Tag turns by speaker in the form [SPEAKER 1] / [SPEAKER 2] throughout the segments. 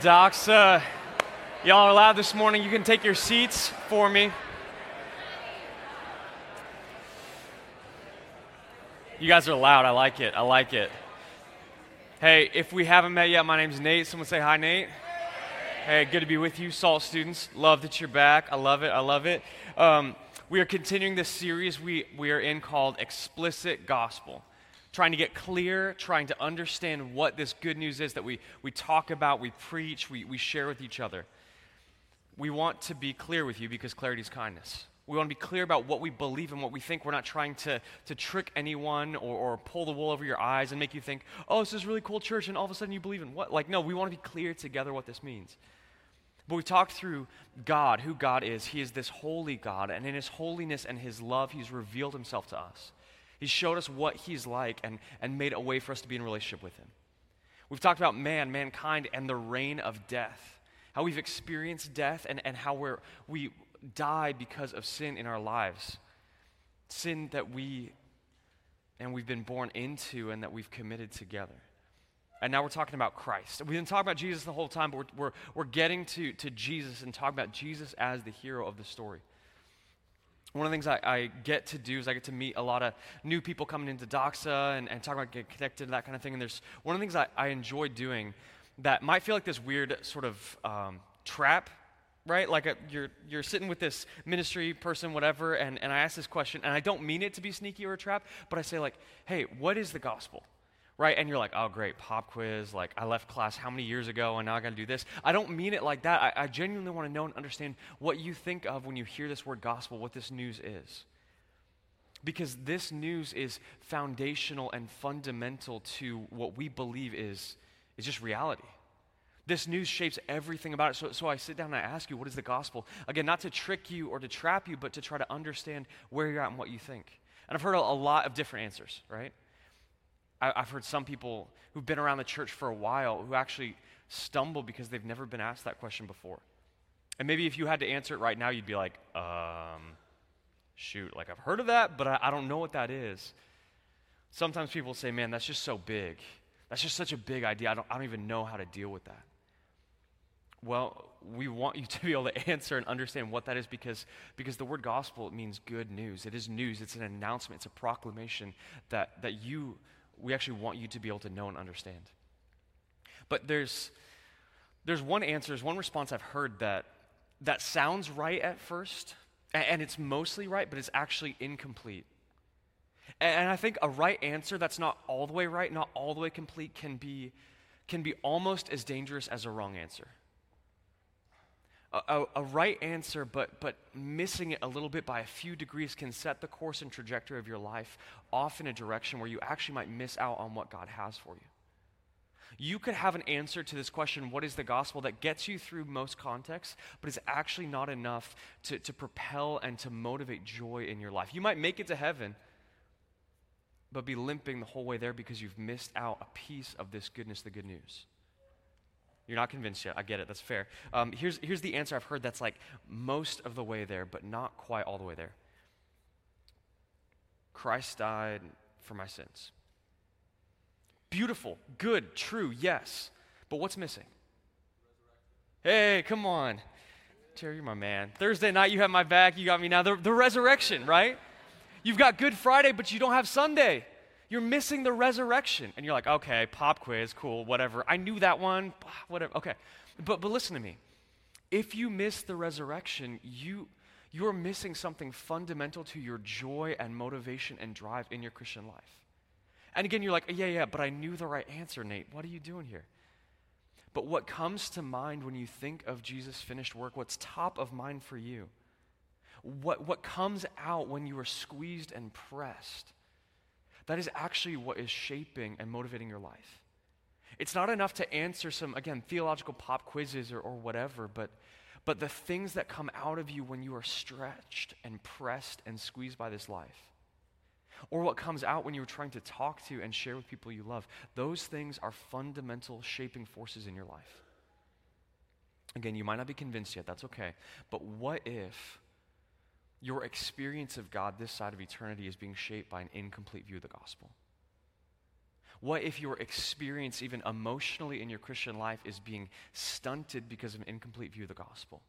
[SPEAKER 1] Doxa, y'all are loud this morning. You can take your seats for me. You guys are loud. I like it. I like it. Hey, if we haven't met yet, my name's Nate. Someone say hi, Nate. Hey, good to be with you, SALT students. Love that you're back. I love it. I love it. Um, we are continuing this series we, we are in called Explicit Gospel trying to get clear, trying to understand what this good news is that we, we talk about, we preach, we, we share with each other. We want to be clear with you because clarity is kindness. We want to be clear about what we believe and what we think. We're not trying to, to trick anyone or, or pull the wool over your eyes and make you think, oh, this is really cool church, and all of a sudden you believe in what? Like, no, we want to be clear together what this means. But we talked through God, who God is. He is this holy God, and in his holiness and his love, he's revealed himself to us. He showed us what he's like and, and made a way for us to be in relationship with him. We've talked about man, mankind, and the reign of death, how we've experienced death and, and how we're, we die because of sin in our lives. Sin that we and we've been born into and that we've committed together. And now we're talking about Christ. We've been talking about Jesus the whole time, but we're, we're, we're getting to, to Jesus and talking about Jesus as the hero of the story one of the things I, I, get to do is I get to meet a lot of new people coming into Doxa and, and talk about getting connected and that kind of thing. And there's one of the things I, I enjoy doing that might feel like this weird sort of um, trap, right? Like a, you're, you're sitting with this ministry person, whatever, and, and I ask this question, and I don't mean it to be sneaky or a trap, but I say, like, hey, what is the gospel? Right? And you're like, oh, great, pop quiz. Like, I left class how many years ago and now I got to do this. I don't mean it like that. I, I genuinely want to know and understand what you think of when you hear this word gospel, what this news is. Because this news is foundational and fundamental to what we believe is, is just reality. This news shapes everything about it. So, so I sit down and I ask you, what is the gospel? Again, not to trick you or to trap you, but to try to understand where you're at and what you think. And I've heard a, a lot of different answers, right? I, have heard some people who've been around the church for a while who actually stumble because they've never been asked that question before. And maybe if you had to answer it right now, you'd be like, um, shoot, like I've heard of that, but I, I don't know what that is. Sometimes people say, man, that's just so big. That's just such a big idea. I don't, I don't even know how to deal with that. Well, we want you to be able to answer and understand what that is because, because the word gospel means good news. It is news, it's an announcement, it's a proclamation that, that you we actually want you to be able to know and understand. But there's, there's one answer, there's one response I've heard that, that sounds right at first, and, it's mostly right, but it's actually incomplete. And I think a right answer that's not all the way right, not all the way complete, can be, can be almost as dangerous as a wrong answer a, a, right answer, but, but missing it a little bit by a few degrees can set the course and trajectory of your life off in a direction where you actually might miss out on what God has for you. You could have an answer to this question, what is the gospel, that gets you through most contexts, but is actually not enough to, to propel and to motivate joy in your life. You might make it to heaven, but be limping the whole way there because you've missed out a piece of this goodness, the good news. You're not convinced yet. I get it. That's fair. Um, here's, here's the answer I've heard that's like most of the way there, but not quite all the way there. Christ died for my sins. Beautiful, good, true, yes. But what's missing? Hey, come on. Terry, you're my man. Thursday night, you have my back. You got me now. The, the resurrection, right? You've got Good Friday, but you don't have Sunday. You're missing the resurrection. And you're like, okay, pop quiz, cool, whatever. I knew that one, whatever. Okay. But, but listen to me. If you miss the resurrection, you, you're missing something fundamental to your joy and motivation and drive in your Christian life. And again, you're like, yeah, yeah, but I knew the right answer, Nate. What are you doing here? But what comes to mind when you think of Jesus' finished work, what's top of mind for you, what, what comes out when you are squeezed and pressed, that is actually what is shaping and motivating your life. It's not enough to answer some, again, theological pop quizzes or, or whatever, but, but the things that come out of you when you are stretched and pressed and squeezed by this life. Or what comes out when you're trying to talk to and share with people you love. Those things are fundamental shaping forces in your life. Again, you might not be convinced yet, that's okay. But what if your experience of God this side of eternity is being shaped by an incomplete view of the gospel? What if your experience, even emotionally in your Christian life, is being stunted because of an incomplete view of the gospel?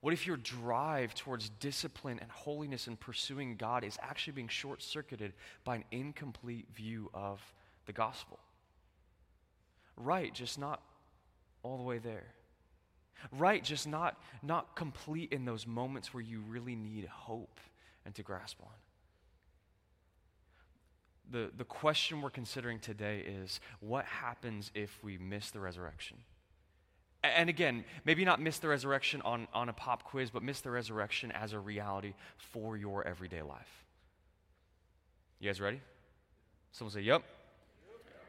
[SPEAKER 1] What if your drive towards discipline and holiness and pursuing God is actually being short circuited by an incomplete view of the gospel? Right, just not all the way there. Right, just not, not complete in those moments where you really need hope and to grasp on. The, the question we're considering today is what happens if we miss the resurrection? And again, maybe not miss the resurrection on, on a pop quiz, but miss the resurrection as a reality for your everyday life. You guys ready? Someone say, Yep.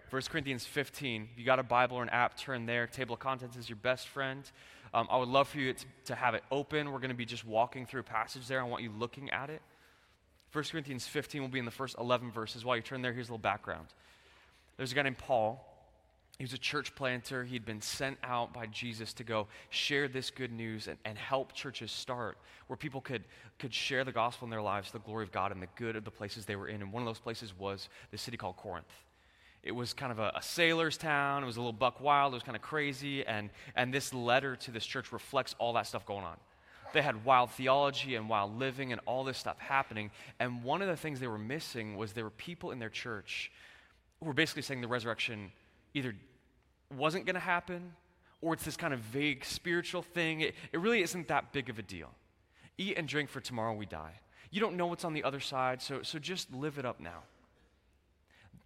[SPEAKER 1] 1 Corinthians 15. If you got a Bible or an app, turn there. Table of contents is your best friend. Um, I would love for you to, have it open. We're going to be just walking through a passage there. I want you looking at it. 1 Corinthians 15 will be in the first 11 verses. While you turn there, here's a little background. There's a guy named Paul. He was a church planter. He'd been sent out by Jesus to go share this good news and, and help churches start where people could, could share the gospel in their lives, the glory of God, and the good of the places they were in. And one of those places was the city called Corinth. It was kind of a, a, sailor's town. It was a little buck wild. It was kind of crazy. And, and this letter to this church reflects all that stuff going on. They had wild theology and wild living and all this stuff happening. And one of the things they were missing was there were people in their church who were basically saying the resurrection either wasn't going to happen or it's this kind of vague spiritual thing. It, it really isn't that big of a deal. Eat and drink for tomorrow we die. You don't know what's on the other side, so, so just live it up now.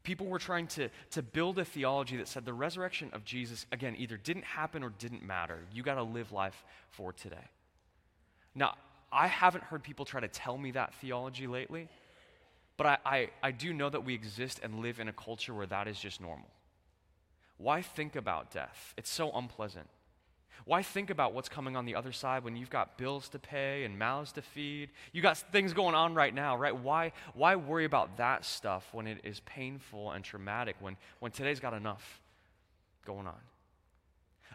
[SPEAKER 1] People were trying to, to build a theology that said the resurrection of Jesus, again, either didn't happen or didn't matter. You got to live life for today. Now, I haven't heard people try to tell me that theology lately, but I, I, I do know that we exist and live in a culture where that is just normal. Why think about death? It's so unpleasant. Why think about what's coming on the other side when you've got bills to pay and mouths to feed? You got things going on right now, right? Why, why worry about that stuff when it is painful and traumatic, when, when today's got enough going on?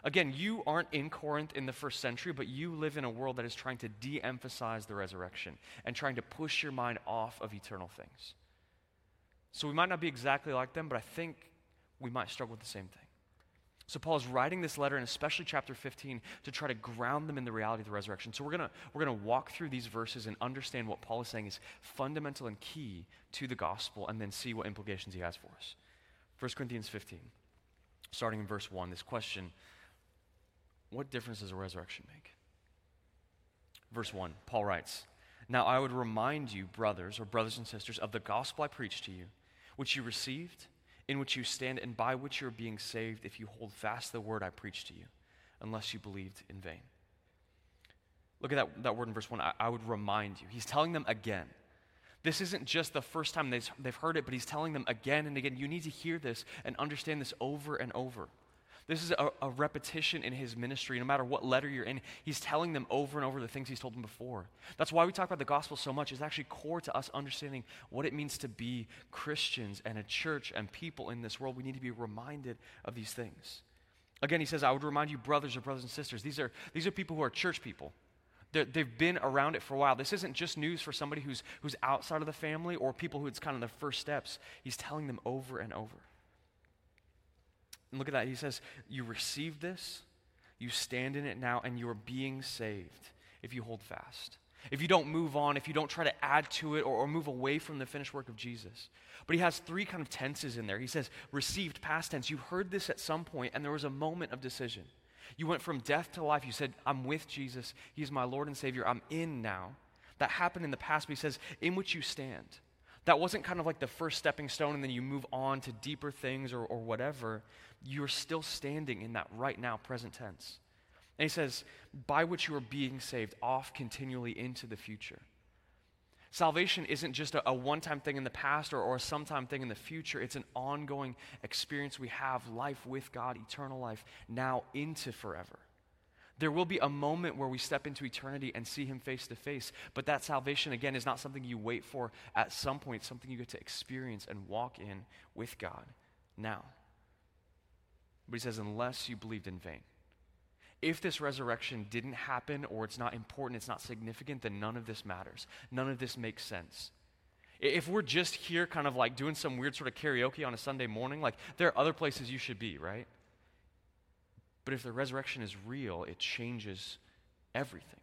[SPEAKER 1] Again, you aren't in Corinth in the first century, but you live in a world that is trying to de emphasize the resurrection and trying to push your mind off of eternal things. So we might not be exactly like them, but I think we might struggle with the same thing. So Paul is writing this letter, and especially chapter 15, to try to ground them in the reality of the resurrection. So we're gonna we're gonna walk through these verses and understand what Paul is saying is fundamental and key to the gospel, and then see what implications he has for us. 1 Corinthians 15, starting in verse 1, this question What difference does a resurrection make? Verse 1, Paul writes, Now I would remind you, brothers or brothers and sisters, of the gospel I preached to you, which you received in which you stand and by which you're being saved if you hold fast the word I preached to you, unless you believed in vain. Look at that, that word in verse 1. I, I would remind you. He's telling them again. This isn't just the first time they've, they've heard it, but he's telling them again and again. You need to hear this and understand this over and over. This is a, a, repetition in his ministry. No matter what letter you're in, he's telling them over and over the things he's told them before. That's why we talk about the gospel so much. It's actually core to us understanding what it means to be Christians and a church and people in this world. We need to be reminded of these things. Again, he says, I would remind you, brothers or brothers and sisters. These are, these are people who are church people. they have been around it for a while. This isn't just news for somebody who's, who's outside of the family or people who it's kind of the first steps. He's telling them over and over. Look at that. He says, You received this, you stand in it now, and you are being saved if you hold fast. If you don't move on, if you don't try to add to it or, or, move away from the finished work of Jesus. But he has three kind of tenses in there. He says, received, past tense. You heard this at some point, and there was a moment of decision. You went from death to life. You said, I'm with Jesus. He's my Lord and Savior. I'm in now. That happened in the past, but he says, in which you stand. That wasn't kind of like the first stepping stone and then you move on to deeper things or, or whatever. You're still standing in that right now, present tense. And he says, by which you are being saved off continually into the future. Salvation isn't just a, a one time thing in the past or, or a sometime thing in the future. It's an ongoing experience we have life with God, eternal life, now into forever. There will be a moment where we step into eternity and see Him face to face, but that salvation, again, is not something you wait for at some point, something you get to experience and walk in with God now. But He says, unless you believed in vain. If this resurrection didn't happen or it's not important, it's not significant, then none of this matters. None of this makes sense. If we're just here kind of like doing some weird sort of karaoke on a Sunday morning, like there are other places you should be, right? But if the resurrection is real, it changes everything.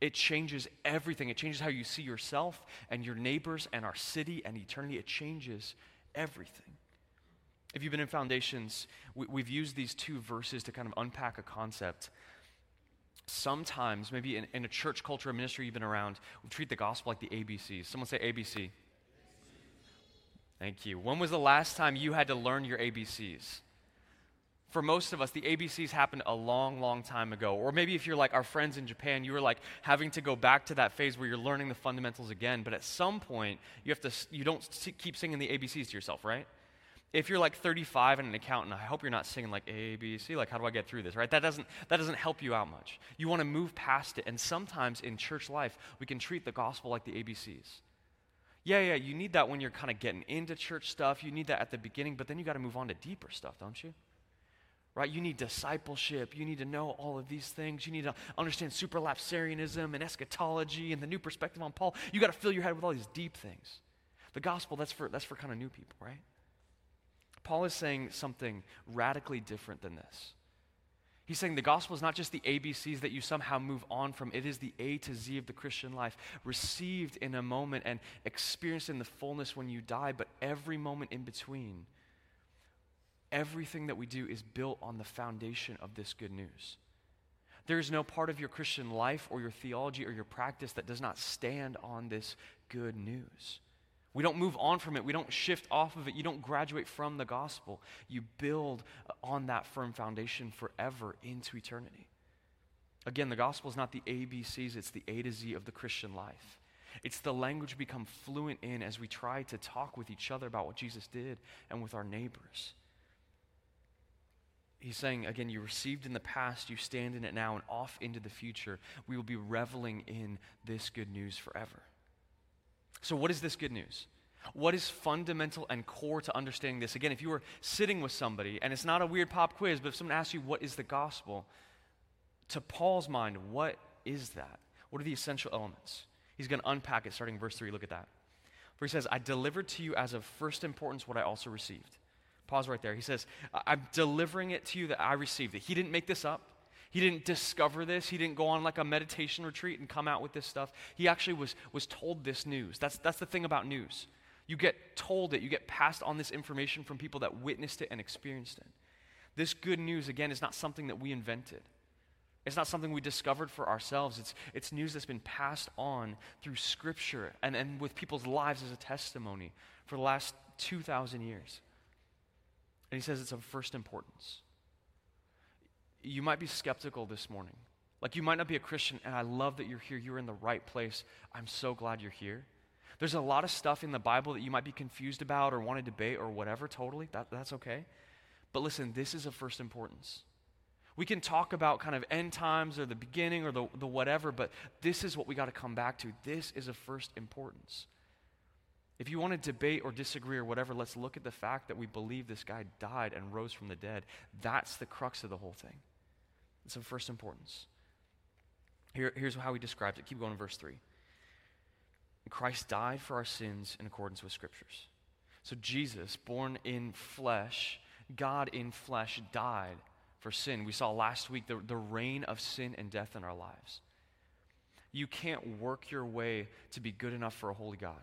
[SPEAKER 1] It changes everything. It changes how you see yourself and your neighbors and our city and eternity. It changes everything. If you've been in Foundations, we, have used these two verses to kind of unpack a concept. Sometimes, maybe in, in a church culture, a ministry you've been around, we treat the gospel like the ABCs. Someone say ABC. Thank you. When was the last time you had to learn your ABCs? For most of us, the ABCs happened a long, long time ago. Or maybe if you're like our friends in Japan, you were like having to go back to that phase where you're learning the fundamentals again. But at some point, you have to, you don't keep singing the ABCs to yourself, right? If you're like 35 and an accountant, I hope you're not singing like A, B, C, like how do I get through this, right? That doesn't, that doesn't help you out much. You want to move past it. And sometimes in church life, we can treat the gospel like the ABCs. Yeah, yeah, you need that when you're kind of getting into church stuff. You need that at the beginning, but then you got to move on to deeper stuff, don't you? right? You need discipleship. You need to know all of these things. You need to understand supralapsarianism and eschatology and the new perspective on Paul. You got to fill your head with all these deep things. The gospel, that's for, that's for kind of new people, right? Paul is saying something radically different than this. He's saying the gospel is not just the ABCs that you somehow move on from, it is the A to Z of the Christian life, received in a moment and experienced in the fullness when you die, but every moment in between everything that we do is built on the foundation of this good news. There is no part of your Christian life or your theology or your practice that does not stand on this good news. We don't move on from it. We don't shift off of it. You don't graduate from the gospel. You build on that firm foundation forever into eternity. Again, the gospel is not the ABCs, it's the A to Z of the Christian life. It's the language we become fluent in as we try to talk with each other about what Jesus did and with our neighbors he's saying, again, you received in the past, you stand in it now, and off into the future. We will be reveling in this good news forever. So, what is this good news? What is fundamental and core to understanding this? Again, if you were sitting with somebody, and it's not a weird pop quiz, but if someone asks you, what is the gospel? To Paul's mind, what is that? What are the essential elements? He's going to unpack it starting verse 3. Look at that. Where he says, I delivered to you as of first importance what I also received Pause right there. He says, I'm delivering it to you that I received it. He didn't make this up. He didn't discover this. He didn't go on like a meditation retreat and come out with this stuff. He actually was, was told this news. That's, that's the thing about news. You get told it, you get passed on this information from people that witnessed it and experienced it. This good news, again, is not something that we invented. It's not something we discovered for ourselves. It's, it's news that's been passed on through Scripture and, and with people's lives as a testimony for the last 2,000 years. And he says it's of first importance. You might be skeptical this morning. Like you might not be a Christian, and I love that you're here. You're in the right place. I'm so glad you're here. There's a lot of stuff in the Bible that you might be confused about or want to debate or whatever, totally. That, that's okay. But listen, this is of first importance. We can talk about kind of end times or the beginning or the, the whatever, but this is what we got to come back to. This is of first importance. If you want to debate or disagree or whatever, let's look at the fact that we believe this guy died and rose from the dead. That's the crux of the whole thing. It's of first importance. Here, here's how he describes it. Keep going in verse 3. Christ died for our sins in accordance with Scriptures. So Jesus, born in flesh, God in flesh, died for sin. We saw last week the, the reign of sin and death in our lives. You can't work your way to be good enough for a holy God.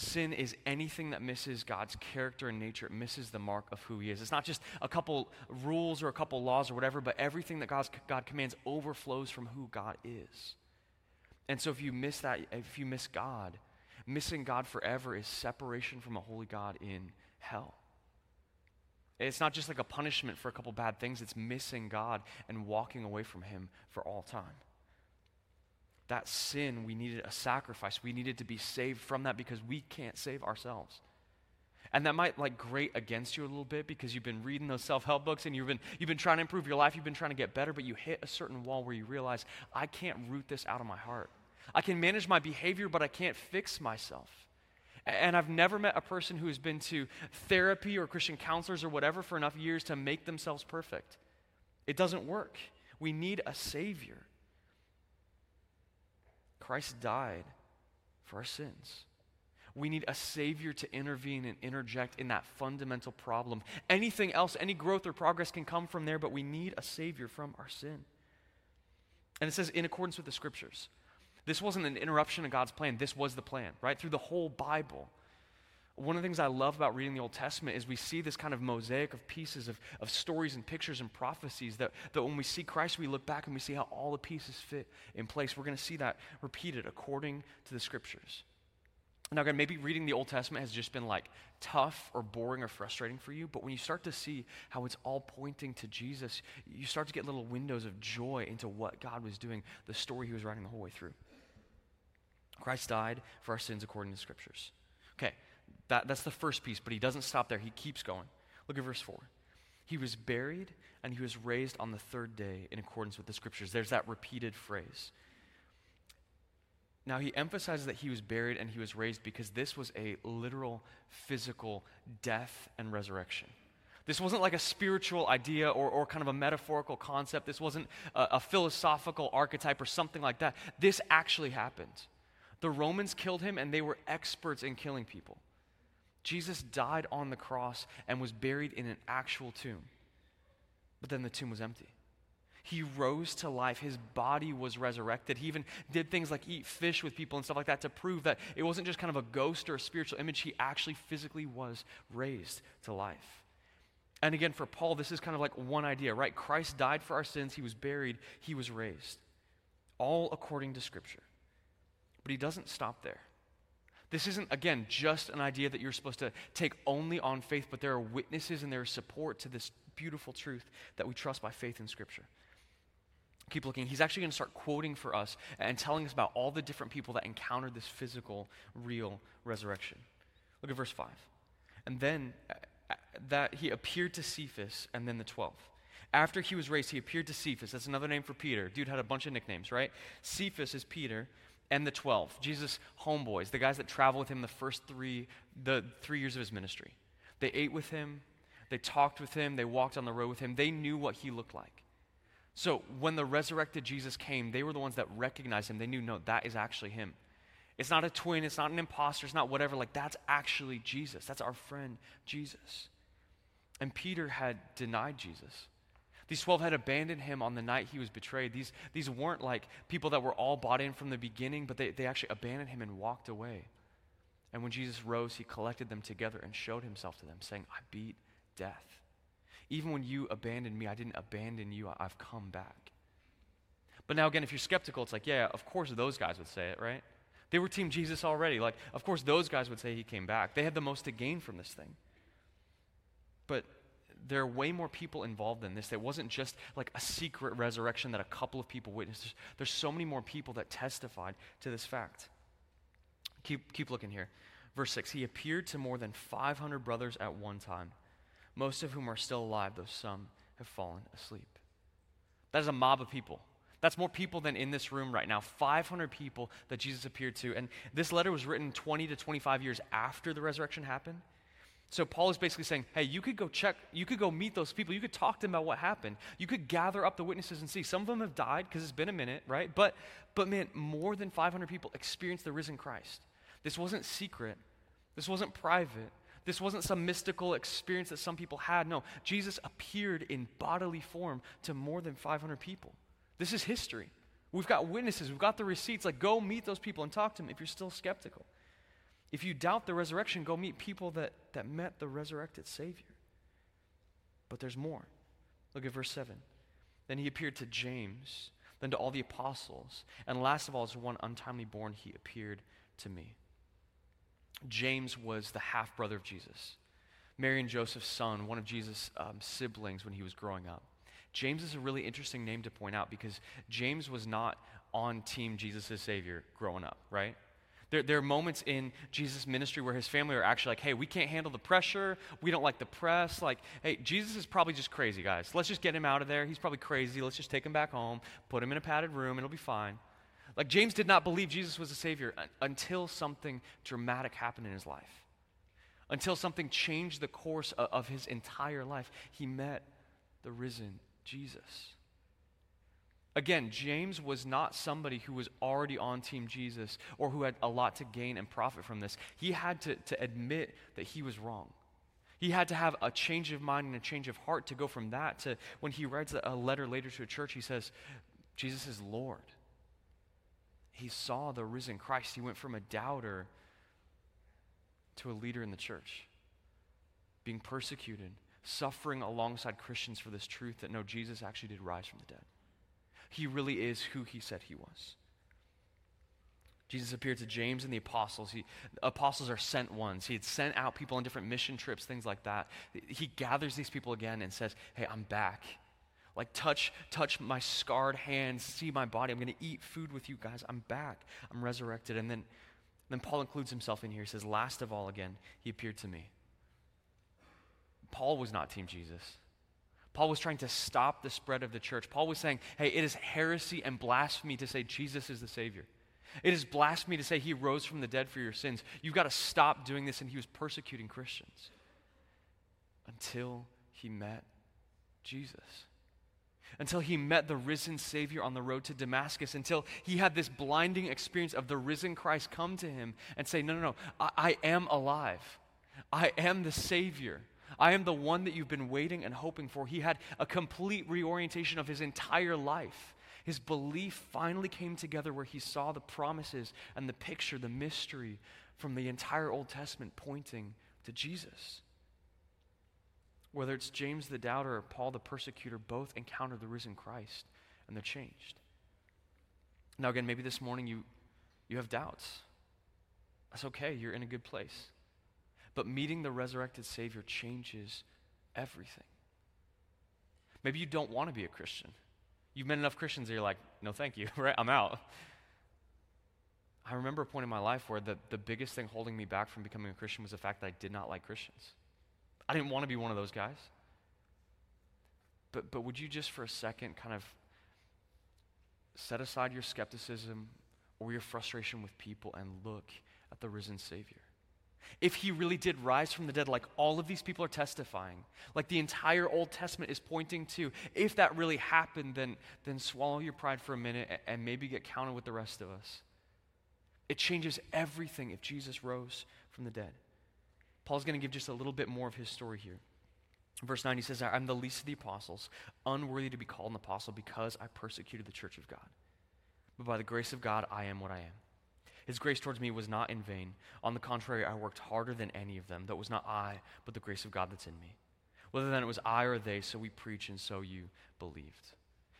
[SPEAKER 1] Sin is anything that misses God's character and nature. It misses the mark of who He is. It's not just a couple rules or a couple laws or whatever, but everything that God's, God commands overflows from who God is. And so if you miss that, if you miss God, missing God forever is separation from a holy God in hell. It's not just like a punishment for a couple bad things, it's missing God and walking away from Him for all time that sin, we needed a sacrifice. We needed to be saved from that because we can't save ourselves. And that might like grate against you a little bit because you've been reading those self-help books and you've been you've been trying to improve your life, you've been trying to get better, but you hit a certain wall where you realize I can't root this out of my heart. I can manage my behavior, but I can't fix myself. And I've never met a person who has been to therapy or Christian counselors or whatever for enough years to make themselves perfect. It doesn't work. We need a savior. Christ died for our sins. We need a Savior to intervene and interject in that fundamental problem. Anything else, any growth or progress can come from there, but we need a Savior from our sin. And it says, in accordance with the Scriptures. This wasn't an interruption of God's plan, this was the plan, right? Through the whole Bible. One of the things I love about reading the Old Testament is we see this kind of mosaic of pieces of, of stories and pictures and prophecies that, that when we see Christ, we look back and we see how all the pieces fit in place. We're going to see that repeated according to the Scriptures. Now, again, maybe reading the Old Testament has just been like tough or boring or frustrating for you, but when you start to see how it's all pointing to Jesus, you start to get little windows of joy into what God was doing, the story he was writing the whole way through. Christ died for our sins according to the scriptures. Okay, that, that's the first piece, but he doesn't stop there. He keeps going. Look at verse 4. He was buried and he was raised on the third day in accordance with the scriptures. There's that repeated phrase. Now, he emphasizes that he was buried and he was raised because this was a literal, physical death and resurrection. This wasn't like a spiritual idea or, or kind of a metaphorical concept. This wasn't a, a philosophical archetype or something like that. This actually happened. The Romans killed him and they were experts in killing people. Jesus died on the cross and was buried in an actual tomb. But then the tomb was empty. He rose to life. His body was resurrected. He even did things like eat fish with people and stuff like that to prove that it wasn't just kind of a ghost or a spiritual image. He actually physically was raised to life. And again, for Paul, this is kind of like one idea, right? Christ died for our sins. He was buried. He was raised. All according to Scripture. But he doesn't stop there. This isn't, again, just an idea that you're supposed to take only on faith, but there are witnesses and there is support to this beautiful truth that we trust by faith in Scripture. Keep looking. He's actually going to start quoting for us and telling us about all the different people that encountered this physical, real resurrection. Look at verse 5. And then uh, uh, that he appeared to Cephas and then the 12. After he was raised, he appeared to Cephas. That's another name for Peter. Dude had a bunch of nicknames, right? Cephas is Peter and the 12, Jesus' homeboys, the guys that traveled with him the first three, the three years of his ministry. They ate with him, they talked with him, they walked on the road with him. They knew what he looked like. So when the resurrected Jesus came, they were the ones that recognized him. They knew, no, that is actually him. It's not a twin, it's not an imposter, it's not whatever. Like, that's actually Jesus. That's our friend Jesus. And Peter had denied Jesus. These 12 had abandoned him on the night he was betrayed. These, these weren't like people that were all bought in from the beginning, but they, they actually abandoned him and walked away. And when Jesus rose, he collected them together and showed himself to them, saying, I beat death. Even when you abandoned me, I didn't abandon you, I've come back. But now, again, if you're skeptical, it's like, yeah, of course those guys would say it, right? They were Team Jesus already. Like, of course those guys would say he came back. They had the most to gain from this thing. But there are way more people involved in this. It wasn't just like a secret resurrection that a couple of people witnessed. There's, so many more people that testified to this fact. Keep, keep looking here. Verse 6 He appeared to more than 500 brothers at one time, most of whom are still alive, though some have fallen asleep. That is a mob of people. That's more people than in this room right now. 500 people that Jesus appeared to. And this letter was written 20 to 25 years after the resurrection happened. So Paul is basically saying, hey, you could go check, you could go meet those people, you could talk to them about what happened. You could gather up the witnesses and see. Some of them have died because it's been a minute, right? But but man, more than 500 people experienced the risen Christ. This wasn't secret. This wasn't private. This wasn't some mystical experience that some people had. No, Jesus appeared in bodily form to more than 500 people. This is history. We've got witnesses, we've got the receipts. Like, go meet those people and talk to them if you're still skeptical. If you doubt the resurrection, go meet people that, that met the resurrected Savior. But there's more. Look at verse 7. Then he appeared to James, then to all the apostles, and last of all, as one untimely born, he appeared to me. James was the half brother of Jesus, Mary and Joseph's son, one of Jesus' um, siblings when he was growing up. James is a really interesting name to point out because James was not on team Jesus Savior growing up, right? There, there are moments in Jesus' ministry where his family are actually like, hey, we can't handle the pressure. We don't like the press. Like, hey, Jesus is probably just crazy, guys. Let's just get him out of there. He's probably crazy. Let's just take him back home, put him in a padded room, it'll be fine. Like, James did not believe Jesus was a Savior until something dramatic happened in his life. Until something changed the course of, of his entire life. He met the risen Jesus. Again, James was not somebody who was already on Team Jesus or who had a lot to gain and profit from this. He had to, to admit that he was wrong. He had to have a change of mind and a change of heart to go from that to when he writes a letter later to a church, he says, Jesus is Lord. He saw the risen Christ. He went from a doubter to a leader in the church, being persecuted, suffering alongside Christians for this truth that no, Jesus actually did rise from the dead. He really is who he said he was. Jesus appeared to James and the apostles. He, apostles are sent ones. He had sent out people on different mission trips, things like that. He gathers these people again and says, Hey, I'm back. Like, touch, touch my scarred hands, see my body. I'm going to eat food with you guys. I'm back. I'm resurrected. And then, then Paul includes himself in here. He says, Last of all, again, he appeared to me. Paul was not Team Jesus. Paul was trying to stop the spread of the church. Paul was saying, Hey, it is heresy and blasphemy to say Jesus is the Savior. It is blasphemy to say he rose from the dead for your sins. You've got to stop doing this. And he was persecuting Christians until he met Jesus. Until he met the risen Savior on the road to Damascus, until he had this blinding experience of the risen Christ come to him and say, No, no, no, I, I am alive. I am the Savior. I am the one that you've been waiting and hoping for. He had a complete reorientation of his entire life. His belief finally came together where he saw the promises and the picture, the mystery from the entire Old Testament pointing to Jesus. Whether it's James the doubter or Paul the persecutor, both encountered the risen Christ and they're changed. Now, again, maybe this morning you, you have doubts. That's okay, you're in a good place. But meeting the resurrected Savior changes everything. Maybe you don't want to be a Christian. You've met enough Christians that you're like, no, thank you, right? I'm out. I remember a point in my life where the, the biggest thing holding me back from becoming a Christian was the fact that I did not like Christians. I didn't want to be one of those guys. But, but would you just for a second kind of set aside your skepticism or your frustration with people and look at the risen Savior? If he really did rise from the dead, like all of these people are testifying, like the entire Old Testament is pointing to, if that really happened, then, then swallow your pride for a minute and maybe get counted with the rest of us. It changes everything if Jesus rose from the dead. Paul's going to give just a little bit more of his story here. verse 9, he says, I'm the least of the apostles, unworthy to be called an apostle because I persecuted the church of God. But by the grace of God, I am what I am. His grace towards me was not in vain. On the contrary, I worked harder than any of them. That was not I, but the grace of God that's in me. Whether then it was I or they, so we preach and so you believed.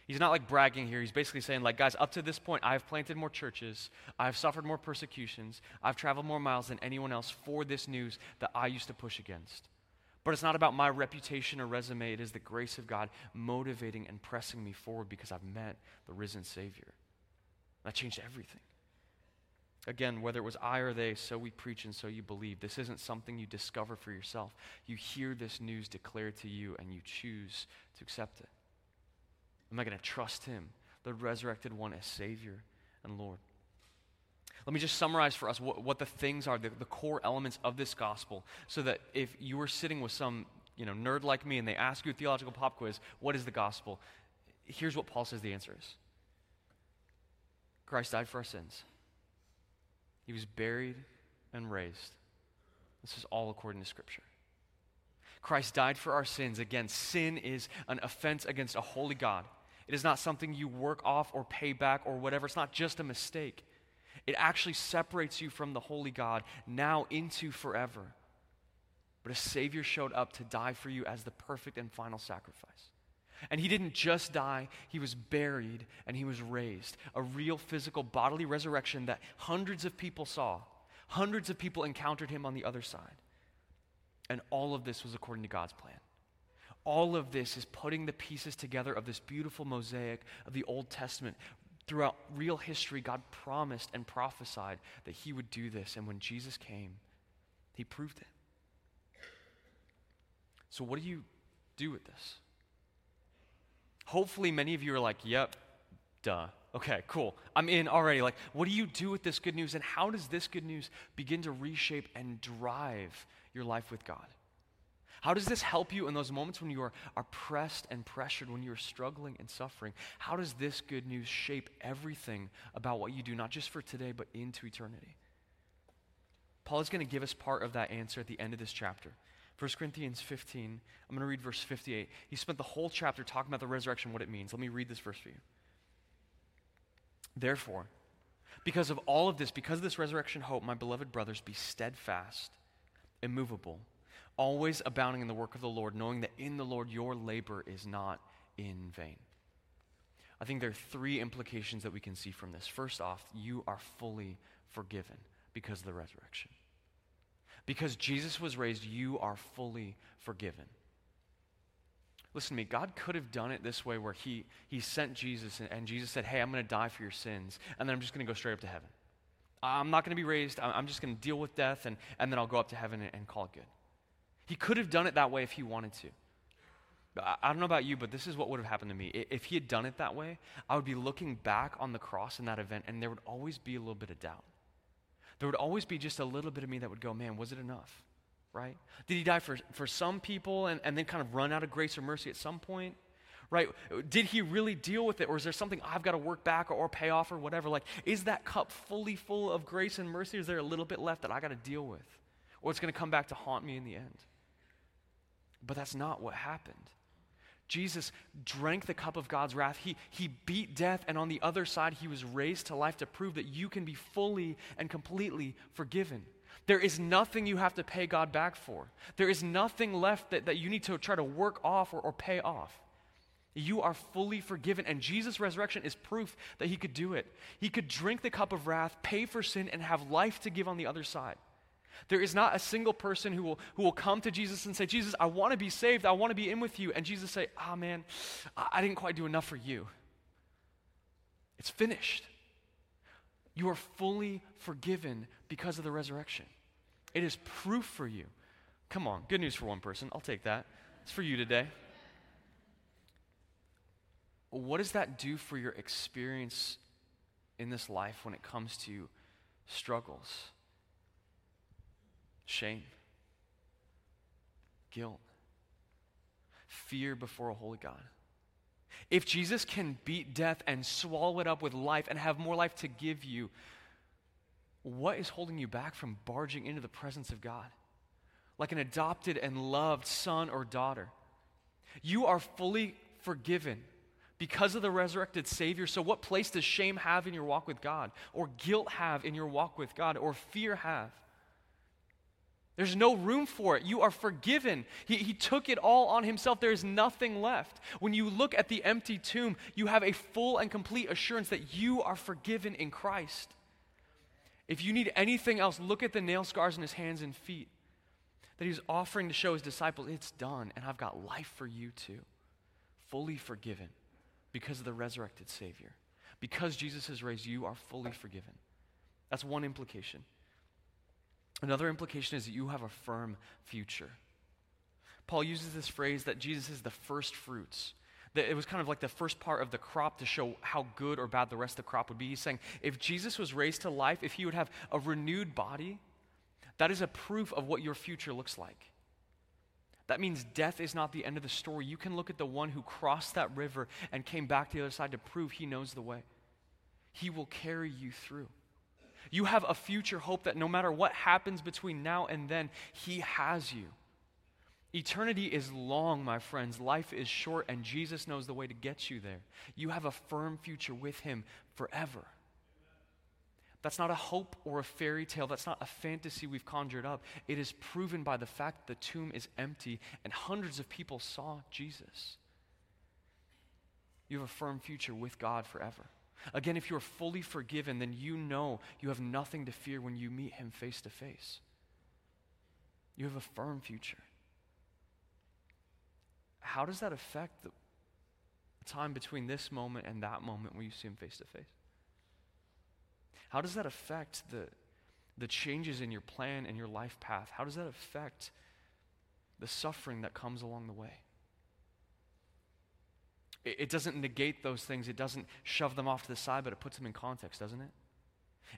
[SPEAKER 1] He's not like bragging here. He's basically saying, like, guys, up to this point, I've planted more churches, I've suffered more persecutions, I've traveled more miles than anyone else for this news that I used to push against. But it's not about my reputation or resume. It is the grace of God motivating and pressing me forward because I've met the risen Savior. That changed everything. Again, whether it was I or they, so we preach and so you believe. This isn't something you discover for yourself. You hear this news declared to you and you choose to accept it. Am I going to trust Him, the resurrected one, as Savior and Lord? Let me just summarize for us what, what the things are, the, the core elements of this gospel, so that if you were sitting with some you know, nerd like me and they ask you a theological pop quiz, what is the gospel? Here's what Paul says the answer is Christ died for our sins. He was buried and raised. This is all according to Scripture. Christ died for our sins. Again, sin is an offense against a holy God. It is not something you work off or pay back or whatever. It's not just a mistake. It actually separates you from the holy God now into forever. But a Savior showed up to die for you as the perfect and final sacrifice. And he didn't just die, he was buried and he was raised. A real physical bodily resurrection that hundreds of people saw. Hundreds of people encountered him on the other side. And all of this was according to God's plan. All of this is putting the pieces together of this beautiful mosaic of the Old Testament. Throughout real history, God promised and prophesied that he would do this. And when Jesus came, he proved it. So, what do you do with this? Hopefully, many of you are like, yep, duh. Okay, cool. I'm in already. Like, what do you do with this good news? And how does this good news begin to reshape and drive your life with God? How does this help you in those moments when you are, are pressed and pressured, when you're struggling and suffering? How does this good news shape everything about what you do, not just for today, but into eternity? Paul is going to give us part of that answer at the end of this chapter. 1 Corinthians 15, I'm going to read verse 58. He spent the whole chapter talking about the resurrection, what it means. Let me read this verse for you. Therefore, because of all of this, because of this resurrection hope, my beloved brothers, be steadfast, immovable, always abounding in the work of the Lord, knowing that in the Lord your labor is not in vain. I think there are three implications that we can see from this. First off, you are fully forgiven because of the resurrection. Because Jesus was raised, you are fully forgiven. Listen to me, God could have done it this way where He, he sent Jesus and, and Jesus said, Hey, I'm going to die for your sins, and then I'm just going to go straight up to heaven. I'm not going to be raised, I'm just going to deal with death, and, and then I'll go up to heaven and, and call it good. He could have done it that way if He wanted to. I, I don't know about you, but this is what would have happened to me. If He had done it that way, I would be looking back on the cross in that event, and there would always be a little bit of doubt there would always be just a little bit of me that would go, man, was it enough? Right? Did he die for, for some people and, and then kind of run out of grace or mercy at some point? Right? Did he really deal with it? Or is there something I've got to work back or, or pay off or whatever? Like, is that cup fully full of grace and mercy? Or is there a little bit left that I got to deal with? Or it's going to come back to haunt me in the end? But that's not what happened. Jesus drank the cup of God's wrath. He, he beat death, and on the other side, he was raised to life to prove that you can be fully and completely forgiven. There is nothing you have to pay God back for. There is nothing left that, that you need to try to work off or, or pay off. You are fully forgiven, and Jesus' resurrection is proof that he could do it. He could drink the cup of wrath, pay for sin, and have life to give on the other side. There is not a single person who will, who will come to Jesus and say, Jesus, I want to be saved. I want to be in with you. And Jesus say, ah, oh, man, I didn't quite do enough for you. It's finished. You are fully forgiven because of the resurrection. It is proof for you. Come on, good news for one person. I'll take that. It's for you today. What does that do for your experience in this life when it comes to struggles? Shame, guilt, fear before a holy God. If Jesus can beat death and swallow it up with life and have more life to give you, what is holding you back from barging into the presence of God? Like an adopted and loved son or daughter. You are fully forgiven because of the resurrected Savior. So, what place does shame have in your walk with God? Or guilt have in your walk with God? Or fear have? There's no room for it. You are forgiven. He, he took it all on himself. There is nothing left. When you look at the empty tomb, you have a full and complete assurance that you are forgiven in Christ. If you need anything else, look at the nail scars in his hands and feet that he's offering to show his disciples it's done, and I've got life for you too. Fully forgiven because of the resurrected Savior. Because Jesus has raised, you are fully forgiven. That's one implication. Another implication is that you have a firm future. Paul uses this phrase that Jesus is the first fruits. That it was kind of like the first part of the crop to show how good or bad the rest of the crop would be. He's saying if Jesus was raised to life, if he would have a renewed body, that is a proof of what your future looks like. That means death is not the end of the story. You can look at the one who crossed that river and came back to the other side to prove he knows the way. He will carry you through. You have a future hope that no matter what happens between now and then, He has you. Eternity is long, my friends. Life is short, and Jesus knows the way to get you there. You have a firm future with Him forever. That's not a hope or a fairy tale. That's not a fantasy we've conjured up. It is proven by the fact the tomb is empty and hundreds of people saw Jesus. You have a firm future with God forever. Again, if you are fully forgiven, then you know you have nothing to fear when you meet him face to face. You have a firm future. How does that affect the time between this moment and that moment when you see him face to face? How does that affect the, the changes in your plan and your life path? How does that affect the suffering that comes along the way? It, doesn't negate those things, it doesn't shove them off to the side, but it puts them in context, doesn't it?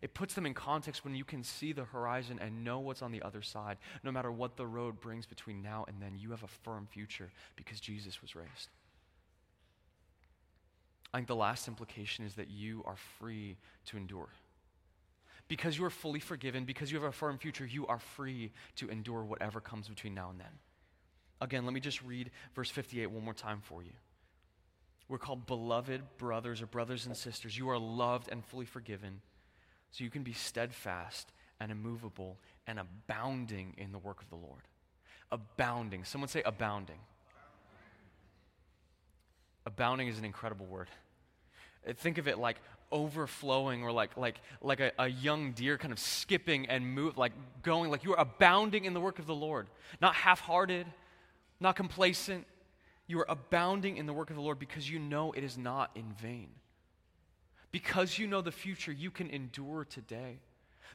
[SPEAKER 1] It puts them in context when you can see the horizon and know what's on the other side. No matter what the road brings between now and then, you have a firm future because Jesus was raised. I think the last implication is that you are free to endure. Because you are fully forgiven, because you have a firm future, you are free to endure whatever comes between now and then. Again, let me just read verse 58 one more time for you. We're called beloved brothers or brothers and sisters. You are loved and fully forgiven, so you can be steadfast and immovable and abounding in the work of the Lord. Abounding. Someone say abounding. Abounding is an incredible word. Think of it like overflowing or like, like, like a, a young deer kind of skipping and move, like going, like you are abounding in the work of the Lord. Not half hearted, not complacent. You are abounding in the work of the Lord because you know it is not in vain. Because you know the future, you can endure today.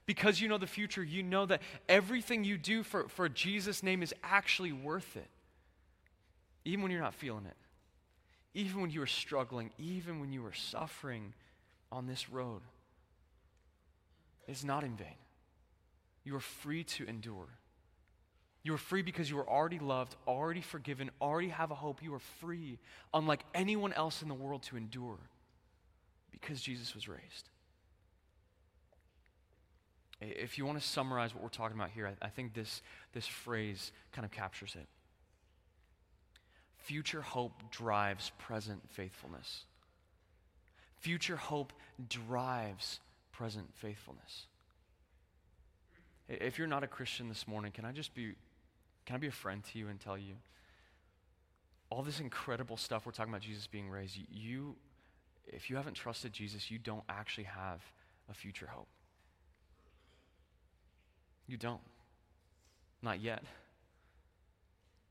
[SPEAKER 1] Because you know the future, you know that everything you do for, for Jesus' name is actually worth it. Even when you're not feeling it even when you are struggling, even when you are suffering on this road, it's not in vain. You are free to endure. You are free because you are already loved, already forgiven, already have a hope. You are free, unlike anyone else in the world, to endure because Jesus was raised. If you want to summarize what we're talking about here, I, think this, this phrase kind of captures it. Future hope drives present faithfulness. Future hope drives present faithfulness. If you're not a Christian this morning, can I just be can I be a friend to you and tell you all this incredible stuff we're talking about Jesus being raised, you if you haven't trusted Jesus, you don't actually have a future hope. You don't. Not yet.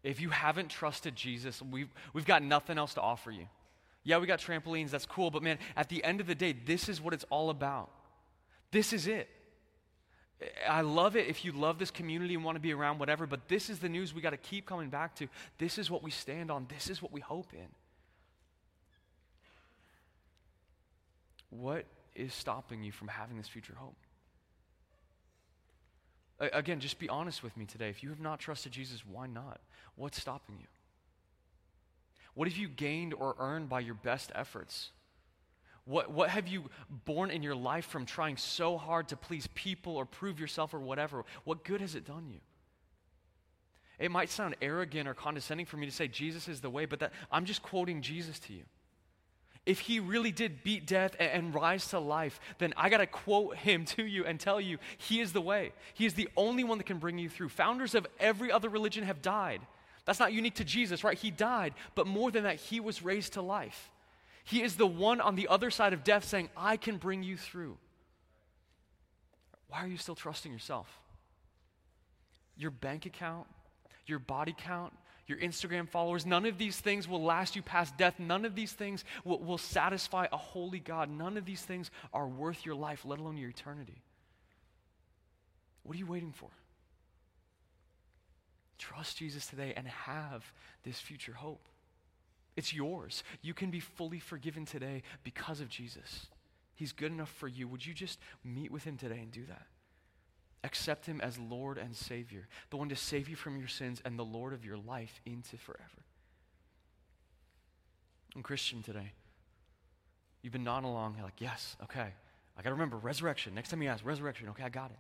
[SPEAKER 1] If you haven't trusted Jesus, we've, we've got nothing else to offer you. Yeah, we got trampolines, that's cool, but man, at the end of the day, this is what it's all about. This is it. I love it if you love this community and want to be around whatever, but this is the news we got to keep coming back to. This is what we stand on, this is what we hope in. What is stopping you from having this future hope? Again, just be honest with me today. If you have not trusted Jesus, why not? What's stopping you? What have you gained or earned by your best efforts? What, what have you borne in your life from trying so hard to please people or prove yourself or whatever? What good has it done you? It might sound arrogant or condescending for me to say Jesus is the way, but that, I'm just quoting Jesus to you if he really did beat death and, and rise to life, then I got to quote him to you and tell you he is the way. He is the only one that can bring you through. Founders of every other religion have died. That's not unique to Jesus, right? He died, but more than that, he was raised to life. He is the one on the other side of death saying, I can bring you through. Why are you still trusting yourself? Your bank account, your body count, your Instagram followers. None of these things will last you past death. None of these things will, will satisfy a holy God. None of these things are worth your life, let alone your eternity. What are you waiting for? Trust Jesus today and have this future hope. It's yours. You can be fully forgiven today because of Jesus. He's good enough for you. Would you just meet with him today and do that? Accept him as Lord and Savior, the one to save you from your sins and the Lord of your life into forever. And Christian today, you've been nodding along, you're like, yes, okay. I got to remember resurrection. Next time you ask, resurrection, okay, I got it.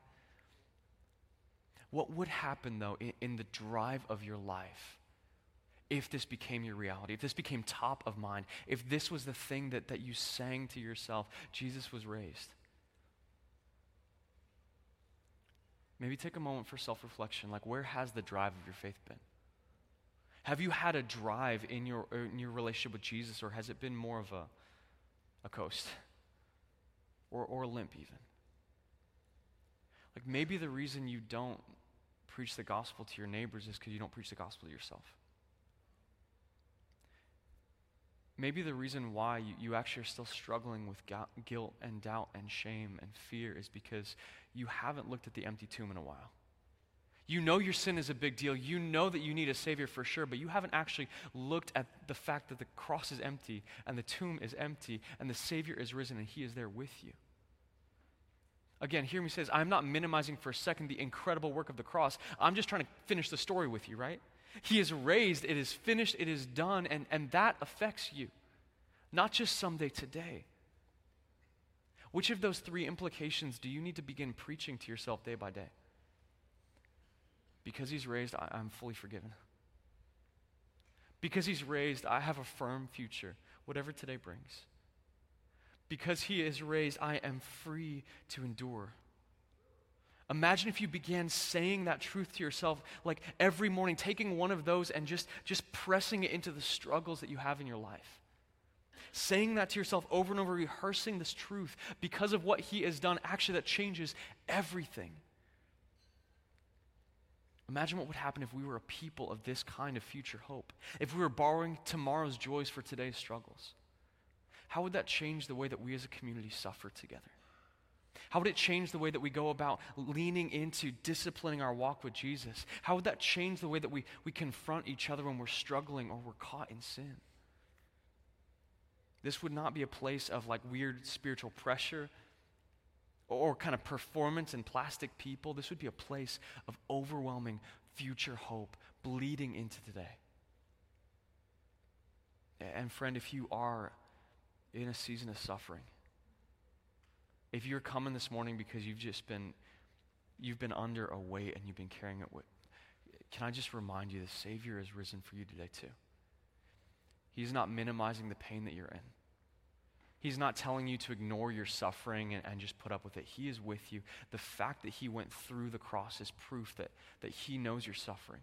[SPEAKER 1] What would happen, though, in, in the drive of your life if this became your reality, if this became top of mind, if this was the thing that, that you sang to yourself, Jesus was raised? Maybe take a moment for self reflection. Like, where has the drive of your faith been? Have you had a drive in your, in your relationship with Jesus, or has it been more of a, a coast or, or a limp, even? Like, maybe the reason you don't preach the gospel to your neighbors is because you don't preach the gospel to yourself. Maybe the reason why you, you actually are still struggling with guilt and doubt and shame and fear is because you haven't looked at the empty tomb in a while. You know your sin is a big deal. You know that you need a Savior for sure, but you haven't actually looked at the fact that the cross is empty and the tomb is empty and the Savior is risen and He is there with you. Again, hear me say this. I'm not minimizing for a second the incredible work of the cross. I'm just trying to finish the story with you, right? He is raised, it is finished, it is done, and, and that affects you. Not just someday, today. Which of those three implications do you need to begin preaching to yourself day by day? Because he's raised, I, I'm fully forgiven. Because he's raised, I have a firm future, whatever today brings. Because he is raised, I am free to endure. Imagine if you began saying that truth to yourself like every morning, taking one of those and just, just pressing it into the struggles that you have in your life. Saying that to yourself over and over, rehearsing this truth because of what he has done, actually, that changes everything. Imagine what would happen if we were a people of this kind of future hope, if we were borrowing tomorrow's joys for today's struggles. How would that change the way that we as a community suffer together? How would it change the way that we go about leaning into disciplining our walk with Jesus? How would that change the way that we, we confront each other when we're struggling or we're caught in sin? This would not be a place of like weird spiritual pressure or kind of performance and plastic people. This would be a place of overwhelming future hope bleeding into today. And friend, if you are in a season of suffering, if you're coming this morning because you've just been you've been under a weight and you've been carrying it with can I just remind you the Savior has risen for you today too. He's not minimizing the pain that you're in. He's not telling you to ignore your suffering and, and, just put up with it. He is with you. The fact that He went through the cross is proof that, that He knows your suffering.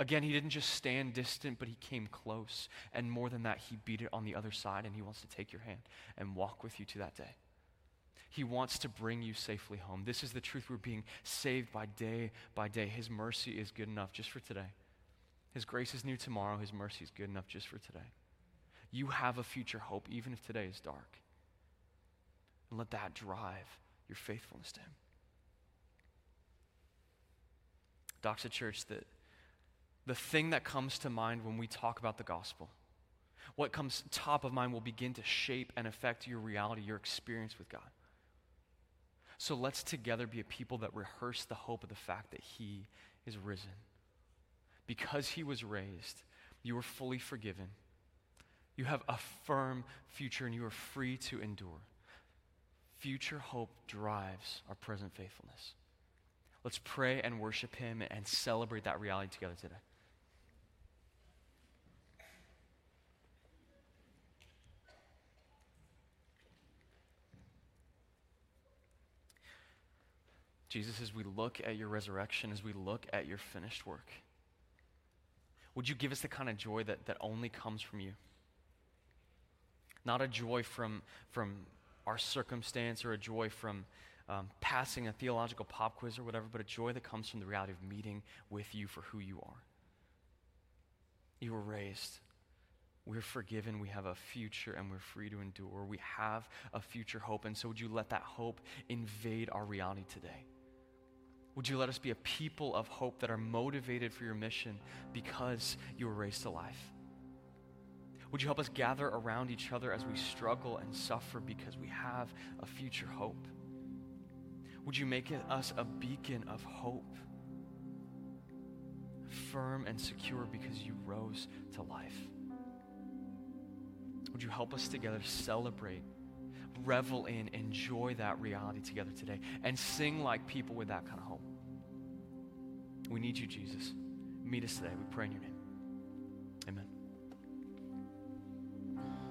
[SPEAKER 1] Again, He didn't just stand distant, but He came close. And more than that, He beat it on the other side, and He wants to take your hand and walk with you to that day. He wants to bring you safely home. This is the truth. We're being saved by day by day. His mercy is good enough just for today. His grace is new tomorrow. His mercy is good enough just for today. You have a future hope, even if today is dark. And let that drive your faithfulness to Him. Doxa Church, that the thing that comes to mind when we talk about the gospel, what comes top of mind will begin to shape and affect your reality, your experience with God. So let's together be a people that rehearse the hope of the fact that He is risen. Because He was raised, you are fully forgiven you have a firm future and you are free to endure. Future hope drives our present faithfulness. Let's pray and worship Him and celebrate that reality together today. Jesus, as we look at your resurrection, as we look at your finished work, would you give us the kind of joy that, that only comes from you? Not a joy from, from our circumstance or a joy from um, passing a theological pop quiz or whatever, but a joy that comes from the reality of meeting with you for who you are. You were raised. We're forgiven. We have a future and we're free to endure. We have a future hope. And so, would you let that hope invade our reality today? Would you let us be a people of hope that are motivated for your mission because you were raised to life? Would you help us gather around each other as we struggle and suffer because we have a future hope? Would you make us a beacon of hope, firm and secure because you rose to life? Would you help us together celebrate, revel in, enjoy that reality together today, and sing like people with that kind of? We need you, Jesus. Meet us today. We pray in your name.